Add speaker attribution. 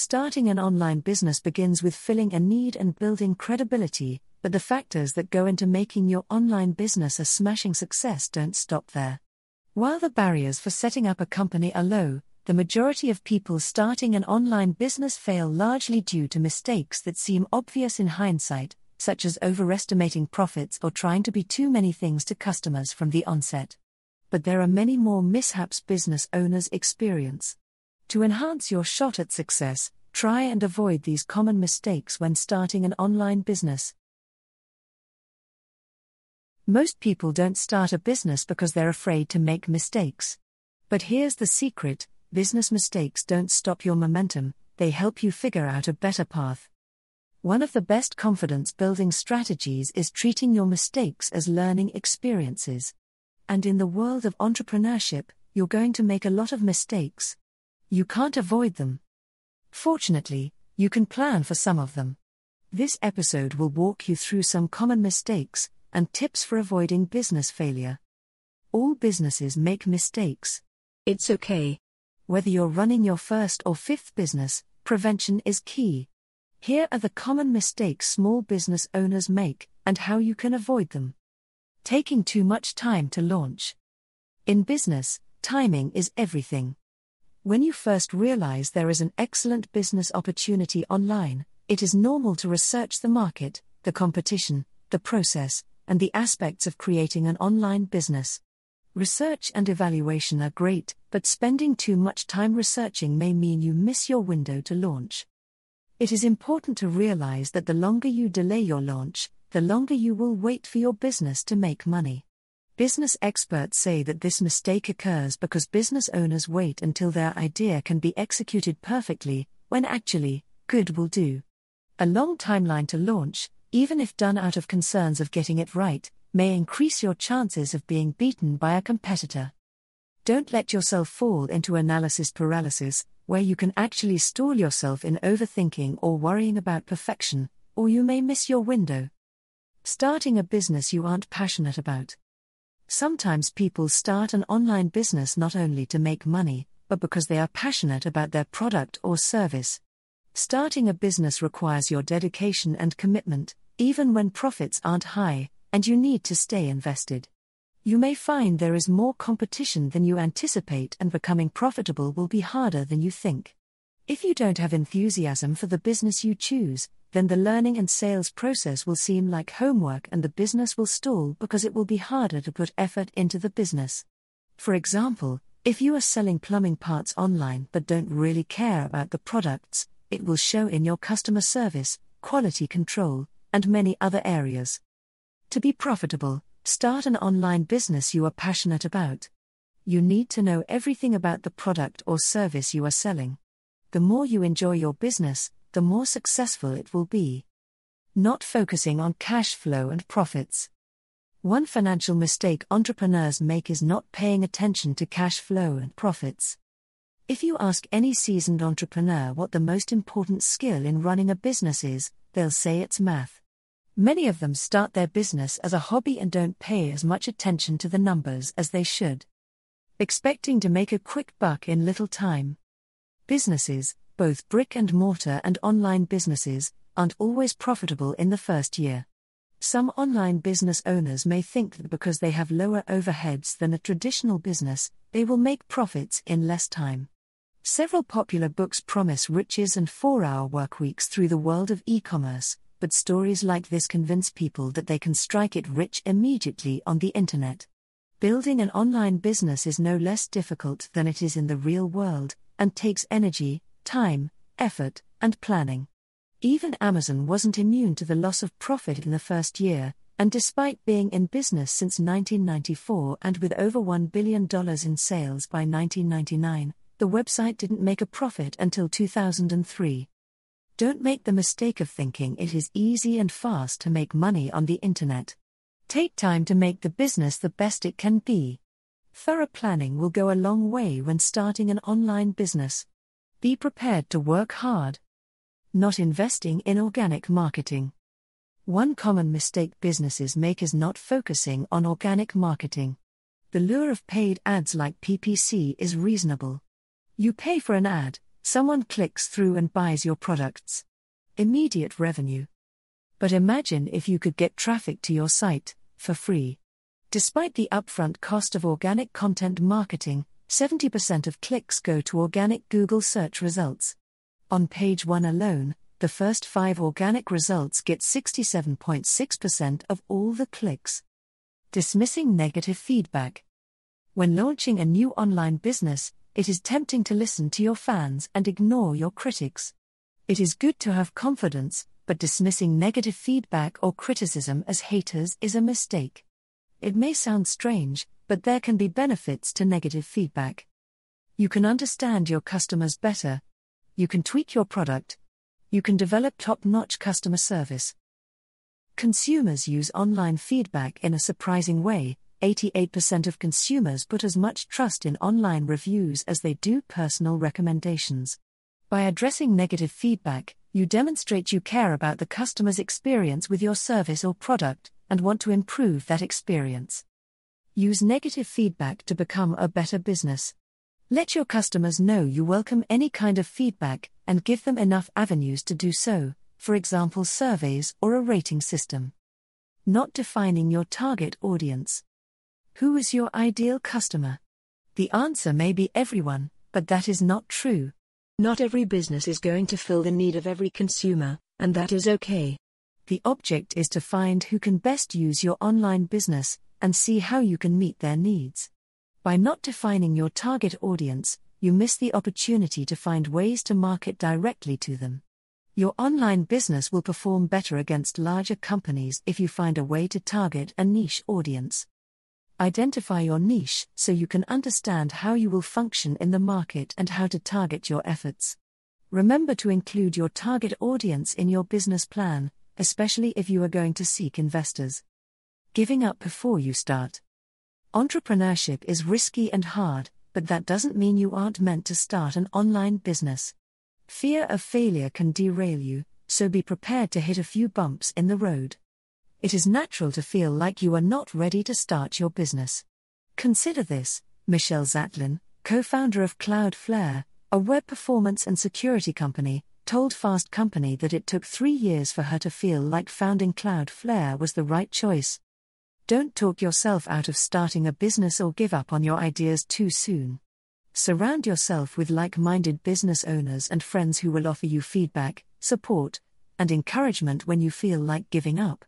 Speaker 1: Starting an online business begins with filling a need and building credibility, but the factors that go into making your online business a smashing success don't stop there. While the barriers for setting up a company are low, the majority of people starting an online business fail largely due to mistakes that seem obvious in hindsight, such as overestimating profits or trying to be too many things to customers from the onset. But there are many more mishaps business owners experience. To enhance your shot at success, try and avoid these common mistakes when starting an online business. Most people don't start a business because they're afraid to make mistakes. But here's the secret business mistakes don't stop your momentum, they help you figure out a better path. One of the best confidence building strategies is treating your mistakes as learning experiences. And in the world of entrepreneurship, you're going to make a lot of mistakes. You can't avoid them. Fortunately, you can plan for some of them. This episode will walk you through some common mistakes and tips for avoiding business failure. All businesses make mistakes. It's okay. Whether you're running your first or fifth business, prevention is key. Here are the common mistakes small business owners make, and how you can avoid them. Taking too much time to launch. In business, timing is everything. When you first realize there is an excellent business opportunity online, it is normal to research the market, the competition, the process, and the aspects of creating an online business. Research and evaluation are great, but spending too much time researching may mean you miss your window to launch. It is important to realize that the longer you delay your launch, the longer you will wait for your business to make money. Business experts say that this mistake occurs because business owners wait until their idea can be executed perfectly, when actually, good will do. A long timeline to launch, even if done out of concerns of getting it right, may increase your chances of being beaten by a competitor. Don't let yourself fall into analysis paralysis, where you can actually stall yourself in overthinking or worrying about perfection, or you may miss your window. Starting a business you aren't passionate about. Sometimes people start an online business not only to make money, but because they are passionate about their product or service. Starting a business requires your dedication and commitment, even when profits aren't high, and you need to stay invested you may find there is more competition than you anticipate, and becoming profitable will be harder than you think. If you don't have enthusiasm for the business you choose, then the learning and sales process will seem like homework and the business will stall because it will be harder to put effort into the business. For example, if you are selling plumbing parts online but don't really care about the products, it will show in your customer service, quality control, and many other areas. To be profitable, Start an online business you are passionate about. You need to know everything about the product or service you are selling. The more you enjoy your business, the more successful it will be. Not focusing on cash flow and profits. One financial mistake entrepreneurs make is not paying attention to cash flow and profits. If you ask any seasoned entrepreneur what the most important skill in running a business is, they'll say it's math. Many of them start their business as a hobby and don't pay as much attention to the numbers as they should. Expecting to make a quick buck in little time. Businesses, both brick and mortar and online businesses, aren't always profitable in the first year. Some online business owners may think that because they have lower overheads than a traditional business, they will make profits in less time. Several popular books promise riches and four hour work weeks through the world of e commerce, but stories like this convince people that they can strike it rich immediately on the internet. Building an online business is no less difficult than it is in the real world, and takes energy, time, effort, and planning. Even Amazon wasn't immune to the loss of profit in the first year, and despite being in business since 1994 and with over $1 billion in sales by 1999, the website didn't make a profit until 2003. Don't make the mistake of thinking it is easy and fast to make money on the internet. Take time to make the business the best it can be. Thorough planning will go a long way when starting an online business. Be prepared to work hard. Not investing in organic marketing. One common mistake businesses make is not focusing on organic marketing. The lure of paid ads like PPC is reasonable. You pay for an ad, Someone clicks through and buys your products. Immediate revenue. But imagine if you could get traffic to your site for free. Despite the upfront cost of organic content marketing, 70% of clicks go to organic Google search results. On page 1 alone, the first five organic results get 67.6% of all the clicks. Dismissing negative feedback. When launching a new online business, it is tempting to listen to your fans and ignore your critics. It is good to have confidence, but dismissing negative feedback or criticism as haters is a mistake. It may sound strange, but there can be benefits to negative feedback. You can understand your customers better. You can tweak your product, you can develop top notch customer service. Consumers use online feedback in a surprising way. 88% of consumers put as much trust in online reviews as they do personal recommendations. By addressing negative feedback, you demonstrate you care about the customer's experience with your service or product and want to improve that experience. Use negative feedback to become a better business. Let your customers know you welcome any kind of feedback and give them enough avenues to do so, for example, surveys or a rating system. Not defining your target audience. Who is your ideal customer? The answer may be everyone, but that is not true. Not every business is going to fill the need of every consumer, and that is okay. The object is to find who can best use your online business and see how you can meet their needs. By not defining your target audience, you miss the opportunity to find ways to market directly to them. Your online business will perform better against larger companies if you find a way to target a niche audience. Identify your niche so you can understand how you will function in the market and how to target your efforts. Remember to include your target audience in your business plan, especially if you are going to seek investors. Giving up before you start. Entrepreneurship is risky and hard, but that doesn't mean you aren't meant to start an online business. Fear of failure can derail you, so be prepared to hit a few bumps in the road. It is natural to feel like you are not ready to start your business. Consider this Michelle Zatlyn, co founder of Cloudflare, a web performance and security company, told Fast Company that it took three years for her to feel like founding Cloudflare was the right choice. Don't talk yourself out of starting a business or give up on your ideas too soon. Surround yourself with like minded business owners and friends who will offer you feedback, support, and encouragement when you feel like giving up.